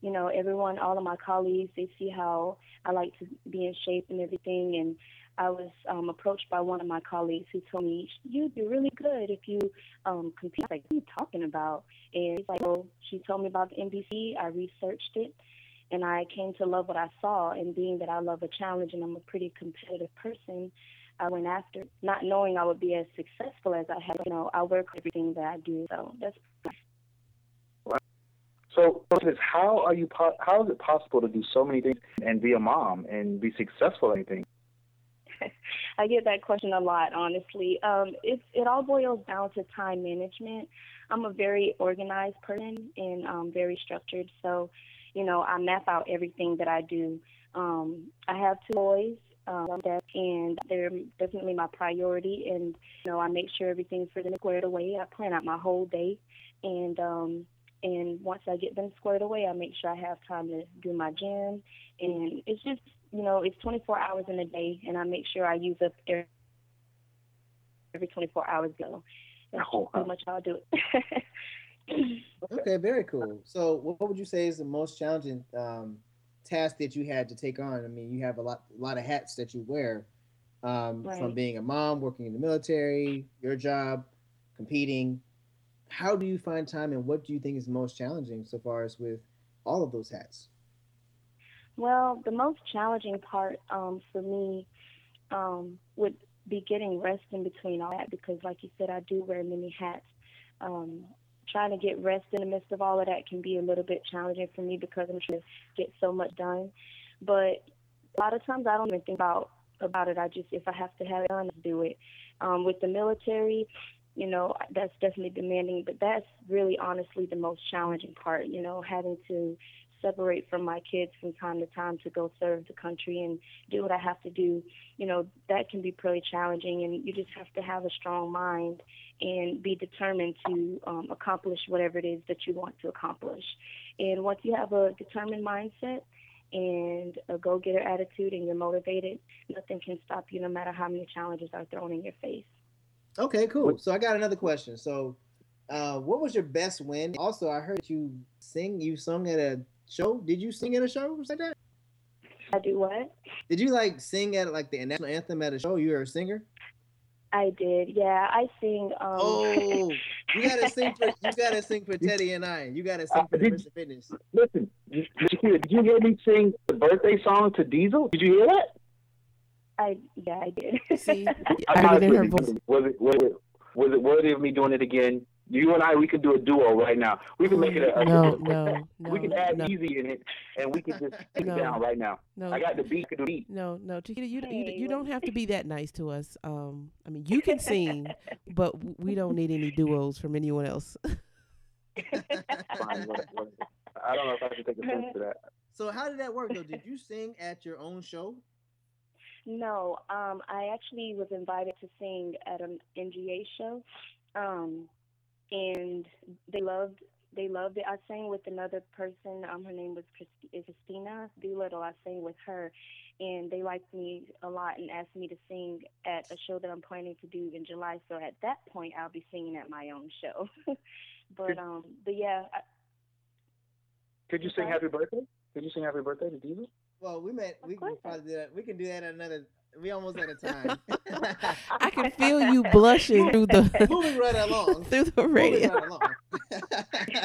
S18: you know, everyone, all of my colleagues, they see how I like to be in shape and everything. And I was um, approached by one of my colleagues who told me, "You'd be really good if you um, compete." I was like, "What are you talking about?" And he's like, "Oh, she told me about the NPC. I researched it, and I came to love what I saw. And being that I love a challenge and I'm a pretty competitive person, I went after, not knowing I would be as successful as I have. You know, I work everything that I do. So that's."
S1: So, how are you? How is it possible to do so many things and be a mom and be successful at anything?
S18: I get that question a lot, honestly. Um, it it all boils down to time management. I'm a very organized person and um, very structured, so you know I map out everything that I do. Um, I have two boys, um, and they're definitely my priority. And you know I make sure everything's for them squared away. I plan out my whole day, and um, and once I get them squared away, I make sure I have time to do my gym. And it's just you know, it's 24 hours in a day, and I make sure I use up every, every 24 hours go. That's oh, pretty much how I do
S2: it. okay, very cool. So, what would you say is the most challenging um, task that you had to take on? I mean, you have a lot, a lot of hats that you wear, um, right. from being a mom, working in the military, your job, competing. How do you find time, and what do you think is most challenging so far as with all of those hats?
S18: Well, the most challenging part um, for me um, would be getting rest in between all that because, like you said, I do wear many hats. Um, trying to get rest in the midst of all of that can be a little bit challenging for me because I'm trying to get so much done. But a lot of times I don't even think about about it. I just if I have to have it done, I do it. Um, with the military, you know, that's definitely demanding, but that's really honestly the most challenging part. You know, having to separate from my kids from time to time to go serve the country and do what I have to do, you know, that can be pretty challenging. And you just have to have a strong mind and be determined to um, accomplish whatever it is that you want to accomplish. And once you have a determined mindset, and a go getter attitude and you're motivated, nothing can stop you no matter how many challenges are thrown in your face.
S2: Okay, cool. So I got another question. So uh, what was your best win? Also, I heard you sing. You sung at a show? Did you sing at a show like that?
S18: I do what?
S2: Did you like sing at like the national anthem at a show? You were a singer.
S18: I did. Yeah, I sing. Um...
S2: Oh, you gotta sing for you gotta sing for Teddy and I. You gotta sing for uh, the Fitness.
S1: Listen, did you, did you hear me sing the birthday song to Diezel? Did you hear that?
S18: I yeah, I did.
S3: See, I did her voice.
S1: Was it was it was it worthy of me doing it again? You and I, we can do a duo right now. We can make it a, a
S3: no, no, no.
S1: We can add
S3: no.
S1: easy in it, and we can just take no, it down right now.
S3: No,
S1: I got the beat. the beat.
S3: No, no, Chiquita, you, you you don't have to be that nice to us. Um, I mean, you can sing, but we don't need any duos from anyone else.
S1: Fine, I don't know if I can take offense to that.
S2: So how did that work though? Did you sing at your own show?
S18: No, um, I actually was invited to sing at an NGA show. Um, and they loved they loved it. I sang with another person. Um, her name was Christina Doolittle. I sang with her, and they liked me a lot and asked me to sing at a show that I'm planning to do in July. So at that point, I'll be singing at my own show. but um, but yeah. I,
S1: could you sing Happy Birthday? Could you sing Happy Birthday to Diva?
S2: Well, we might. We can probably do that. We can do that at another we almost out of time.
S3: I can feel you blushing through the
S2: moving right along
S3: through the radio.
S2: Right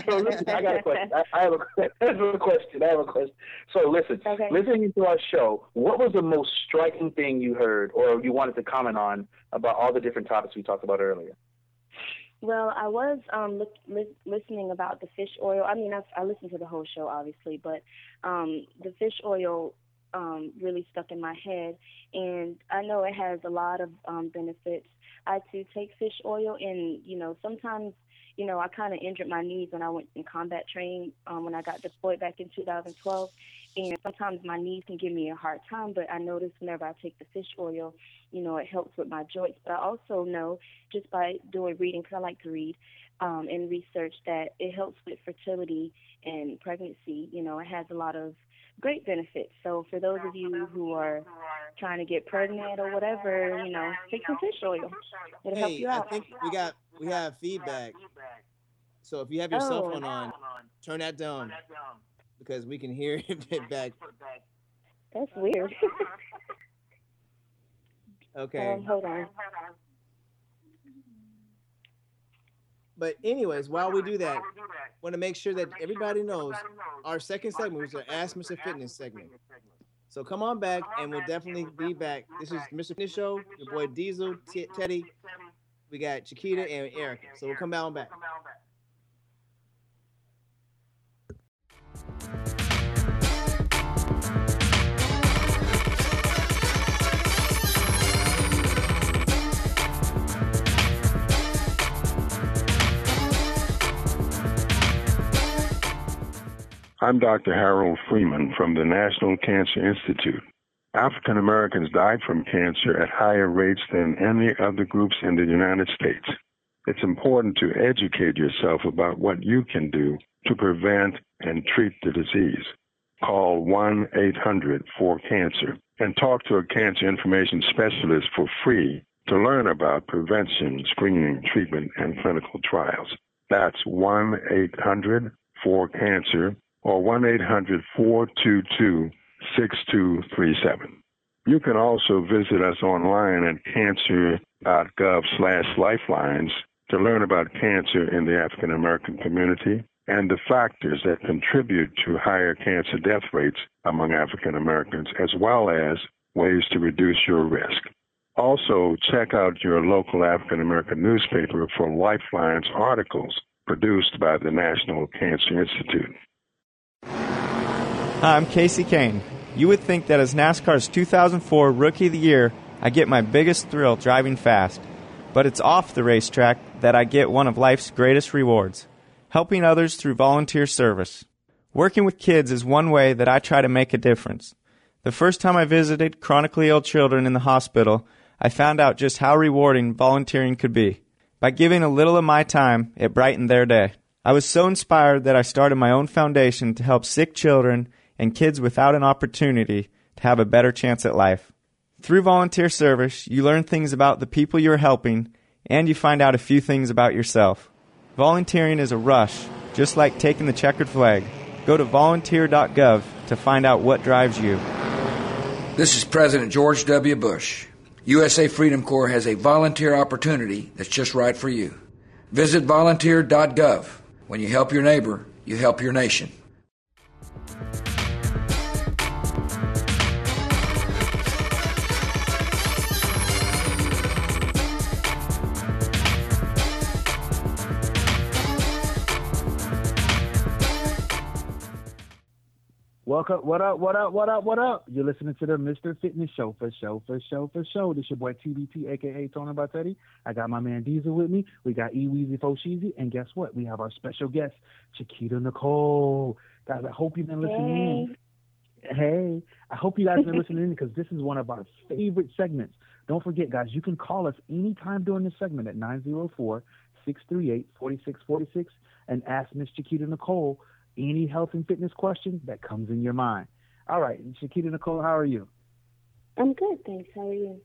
S1: so listen, I got a question. I, I, have a, I have a question. I have a question. So listen,
S18: Okay.
S1: listening to our show, what was the most striking thing you heard, or you wanted to comment on about all the different topics we talked about earlier?
S18: Well, I was um look, li- listening about the fish oil. I mean, I, I listened to the whole show, obviously, but um the fish oil um really stuck in my head, and I know it has a lot of um benefits. I too take fish oil, and you know sometimes you know I kind of injured my knees when I went in combat training um, when I got deployed back in 2012, and sometimes my knees can give me a hard time. But I notice whenever I take the fish oil, you know it helps with my joints. But I also know just by doing reading, because I like to read, um, and research that it helps with fertility and pregnancy. You know, it has a lot of great benefits. So for those of you who are trying to get pregnant or whatever, you know, take some fish oil. It'll help
S2: Hey,
S18: you
S2: I
S18: out.
S2: think we got we have feedback. So if you have your cell
S18: Oh.
S2: phone on, turn that down because we can hear it back.
S18: That's weird.
S2: Okay.
S18: Um, hold on.
S2: But anyways, while we do that, want to make sure that everybody knows our second segment was our Ask Mr. Fitness segment. So come on back, and we'll definitely be back. This is Mr. Fitness Show. Your boy Diezel, T- Teddy. We got Chiquita and Erica. So we'll come on back.
S7: I'm Dr. Harold Freeman from the National Cancer Institute. African Americans died from cancer at higher rates than any other groups in the United States. It's important to educate yourself about what you can do to prevent and treat the disease. Call 1 800 4 Cancer and talk to a cancer information specialist for free to learn about prevention, screening, treatment, and clinical trials. That's 1 800 4 Cancer or 1 800 422 6237. You can also visit us online at cancer.gov slash lifelines to learn about cancer in the African American community and the factors that contribute to higher cancer death rates among African Americans, as well as ways to reduce your risk. Also, check out your local African American newspaper for Lifelines articles produced by the National Cancer Institute.
S15: Hi, I'm Kasey Kahne. You would think that as NASCAR's 2004 Rookie of the Year, I get my biggest thrill driving fast. But it's off the racetrack that I get one of life's greatest rewards helping others through volunteer service. Working with kids is one way that I try to make a difference. The first time I visited chronically ill children in the hospital, I found out just how rewarding volunteering could be. By giving a little of my time, it brightened their day. I was so inspired that I started my own foundation to help sick children and kids without an opportunity to have a better chance at life. Through volunteer service, you learn things about the people you are helping and you find out a few things about yourself. Volunteering is a rush, just like taking the checkered flag. Go to volunteer.gov to find out what drives you.
S16: This is President George W. Bush. USA Freedom Corps has a volunteer opportunity that's just right for you. Visit volunteer.gov. When you help your neighbor, you help your nation.
S19: Welcome. What up? What up? What up? What up? You're listening to the Mr. Fitness Show for show for show for show. This your boy TBT, aka Tony Bartetti. I got my man Diezel with me. We got E Weezy Fosheezy, and guess what? We have our special guest, Chiquita Nicole. Guys, I hope you've been listening in. Hey, I hope you guys have been listening in because this is one of our favorite segments. Don't forget, guys, you can call us anytime during this segment at 904 638 4646 and ask Miss Chiquita Nicole any health and fitness question that comes in your mind. All right, Chiquita Nicole, how are you?
S18: I'm good, thanks. How are you?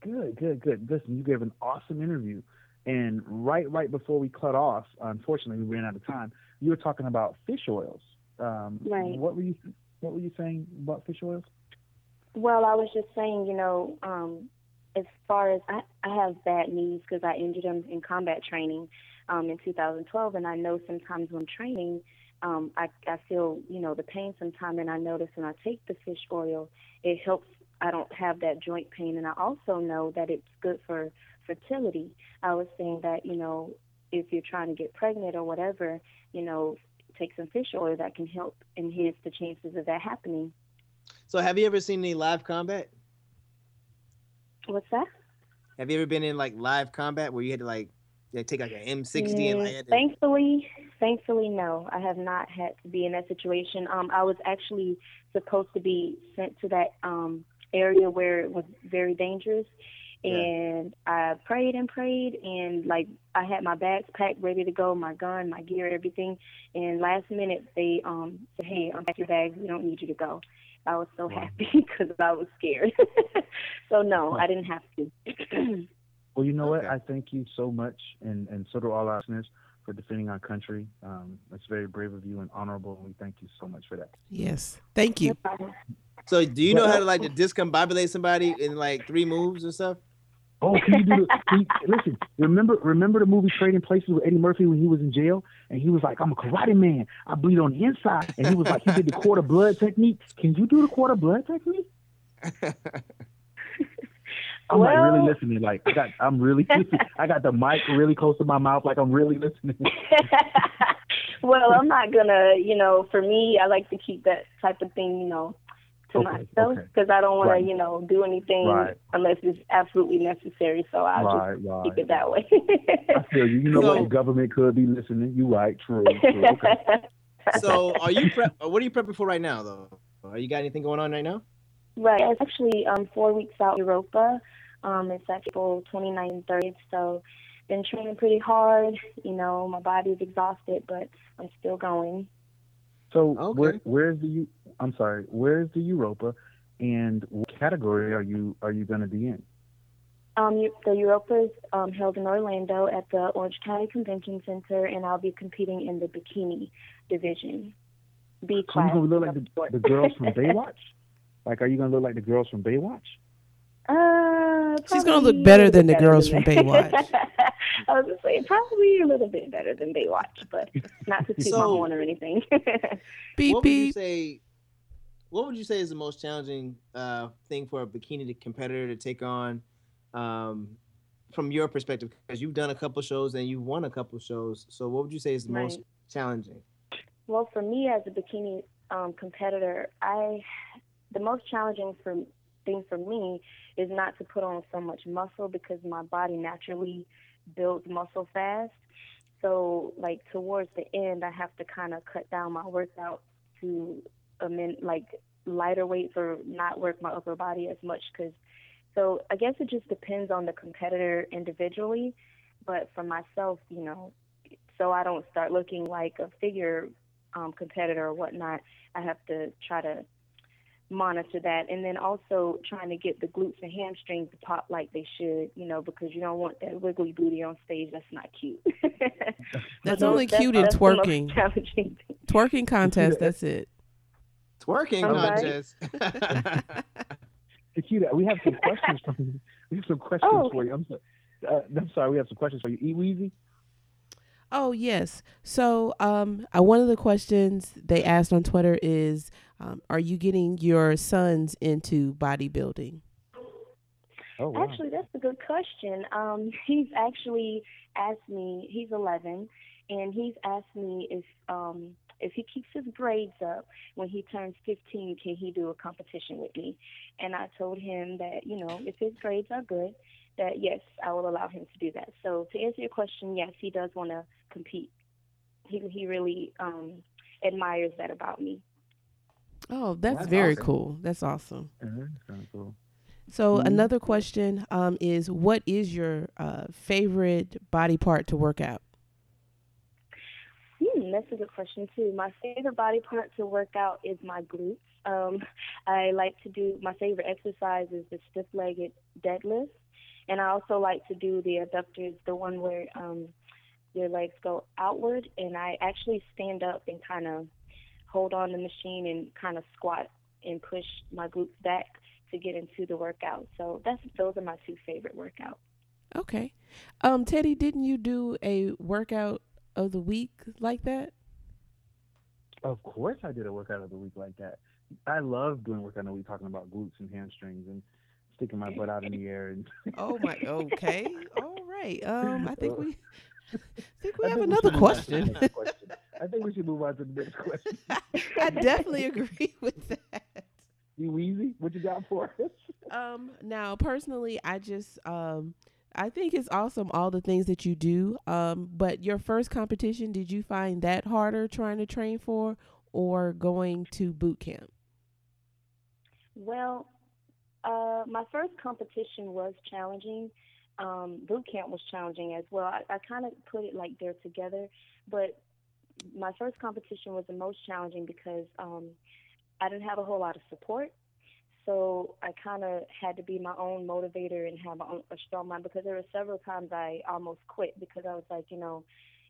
S19: Good, good, good. Listen, you gave an awesome interview, and right, right before we cut off, unfortunately, we ran out of time. You were talking about fish oils. Um,
S18: Right.
S19: What were you What were you saying about fish oils?
S18: Well, I was just saying, you know, um, as far as I, I have bad knees because I injured them in combat training. um, in 2012, and I know sometimes when training, um, I, I feel you know the pain sometimes, and I notice when I take the fish oil, it helps. I don't have that joint pain, and I also know that it's good for fertility. I was saying that you know if you're trying to get pregnant or whatever, you know, take some fish oil that can help enhance the chances of that happening.
S2: So, have you ever seen any live combat?
S18: What's that?
S2: Have you ever been in like live combat where you had to like yeah, take like an M60 and like, had.
S18: Thankfully, thankfully, no, I have not had to be in that situation. Um, I was actually supposed to be sent to that um area where it was very dangerous, and I prayed and prayed, and like I had my bags packed, ready to go, my gun, my gear, everything. And last minute, they um said, "Hey, unpack your bags. We don't need you to go." I was so happy because I was scared. so no, I didn't have to.
S19: Well, you know what? I thank you so much, and, and so do all our listeners for defending our country. Um, it's very brave of you and honorable, and we thank you so much for that.
S3: Yes, thank you.
S2: So, do you know how to like to discombobulate somebody in like three moves and stuff?
S19: Oh, can you do the, can you, listen? Remember, remember the movie Trading Places with Eddie Murphy when he was in jail, and he was like, "I'm a karate man. I bleed on the inside," and he was like, he did the quarter blood technique. Can you do the quarter blood technique? I'm like really listening. Like I got, I'm really, I got the mic really close to my mouth. Like I'm really listening.
S18: well, I'm not gonna, you know, for me, I like to keep that type of thing, you know, to
S19: Okay,
S18: myself
S19: okay.
S18: because I don't want
S19: Right.
S18: to, you know, do anything
S19: Right.
S18: unless it's absolutely necessary. So I'll
S19: Right,
S18: just
S19: right,
S18: keep it that way.
S19: I feel you. You know what?
S2: So-
S19: The government could be listening. You right? True. true. Okay.
S2: So, are you prep? What are you prepping for right now, though? Are you got anything going on right now?
S18: Right. It's actually um, four weeks out in Europa. Um, it's at April 29th and 30th. So, been training pretty hard. You know, my body's exhausted, but I'm still going.
S19: So where where's the I'm sorry. Where's the Europa, and what category are you are you going to be in?
S18: Um, Eu- the Europa is um, held in Orlando at the Orange County Convention Center, and I'll be competing in the bikini division, B
S19: So you gonna look like the, the girls from Baywatch? Like, are you gonna look like the girls from Baywatch?
S18: Uh,
S3: She's gonna look better than the
S18: better
S3: girls
S18: than
S3: from. Baywatch.
S18: I was gonna say probably a little bit better than Baywatch, but not to toot my
S2: So-
S18: horn or anything.
S3: beep
S2: what would you say? What would you say is the most challenging uh, thing for a bikini competitor to take on, um, from your perspective? Because you've done a couple shows and you've won a couple shows. So, what would you say is the most challenging?
S18: Well, for me as a bikini um, competitor, I the most challenging for thing for me is not to put on so much muscle because my body naturally builds muscle fast. So, like towards the end, I have to kind of cut down my workout to a min like lighter weights or not work my upper body as much because. So I guess it just depends on the competitor individually, but for myself, you know, so I don't start looking like a figure um, competitor or whatnot, I have to try to monitor that. And then also trying to get the glutes and hamstrings to pop like they should, you know, because you don't want that wiggly booty on stage. That's not cute.
S3: That's only
S18: that's-
S3: cute in
S18: that's the most
S3: twerking.
S18: challenging.
S3: Twerking contest. That's it.
S2: Twerking
S18: I'm sorry?
S2: contest.
S19: Nikita, we have some questions from you. We have some questions
S18: Oh,
S19: for you. I'm sorry. Uh, I'm sorry. We have some questions for you. E Weezy.
S3: Oh yes. So um, uh, one of the questions they asked on Twitter is, um, "Are you getting your sons into bodybuilding?"
S19: Oh
S18: Actually, that's a good question. Um, he's actually asked me. He's 11, and he's asked me if um if he keeps his grades up when he turns 15, can he do a competition with me? And I told him that you know if his grades are good, that yes, I will allow him to do that. So to answer your question, yes, he does want to compete. He he really um admires that about me.
S3: Oh, that's,
S19: That's
S3: very
S19: awesome.
S3: cool. That's awesome.
S19: Yeah, that's cool.
S3: So
S19: Mhm.
S3: another question um, is, what is your uh, favorite body part to work out?
S18: Hmm, that's a good question too. My favorite body part to work out is my glutes. Um, I like to do my favorite exercise is the stiff-legged deadlift, and I also like to do the adductors, the one where um, your legs go outward, and I actually stand up and kind of hold on the machine and kind of squat and push my glutes back to get into the workout. So that's those are my two favorite workouts.
S3: Okay. Um, Teddy, didn't you do a workout of the week like that?
S19: Of course, I did a workout of the week like that. I love doing workout of the week, talking about glutes and hamstrings and sticking my butt out in the air. And
S3: oh my, okay, all right. Um, I think we, I think we
S19: I
S3: have
S19: think
S3: another
S19: should move on to the
S3: question.
S19: question. I think we should move on to the next question.
S3: I definitely agree with that.
S19: You Weezy, what you got for us?
S3: Um, now personally, I just um, I think it's awesome all the things that you do. Um, but your first competition, did you find that harder trying to train for, or going to boot camp?
S18: Well, uh, my first competition was challenging. Um, boot camp was challenging as well. I, I kind of put it like they're together, but my first competition was the most challenging because um, I didn't have a whole lot of support. So I kind of had to be my own motivator and have a strong mind because there were several times I almost quit because I was like, you know,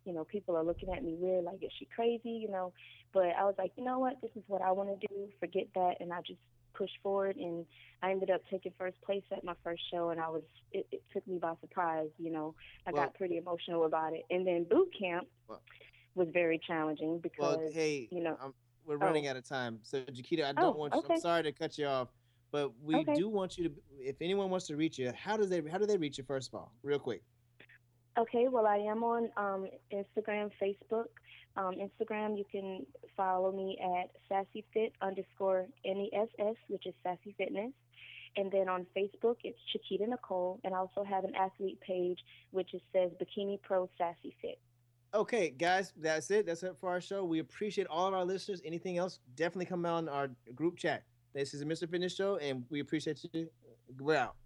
S18: you know, people are looking at me weird, like, is she crazy? You know, but I was like, you know what, this is what I want to do. Forget that, and I just pushed forward, and I ended up taking first place at my first show, and I was, it, it took me by surprise. You know, I
S2: Well-
S18: got pretty emotional about it, and then boot camp
S2: Well-
S18: was very challenging because,
S2: Well, hey,
S18: you know,
S2: I'm, we're running
S18: Oh.
S2: out of time. So, Chiquita, I
S18: Oh,
S2: don't want. You,
S18: okay.
S2: I'm sorry to cut you off, but we
S18: Okay.
S2: do want you to. If anyone wants to reach you, how does they? How do they reach you? First of all, real quick.
S18: Okay, well, I am on um, Instagram, Facebook. Um, Instagram, you can follow me at sassyfit underscore N-E-S-S, which is Sassy Fitness. And then on Facebook, it's Chiquita Nicole. And I also have an athlete page, which is, says Bikini Pro Sassy Fit.
S2: Okay, guys, that's it. That's it for our show. We appreciate all of our listeners. Anything else, definitely come out on our group chat. This is a Mr. Fitness Show, and we appreciate you. We're out.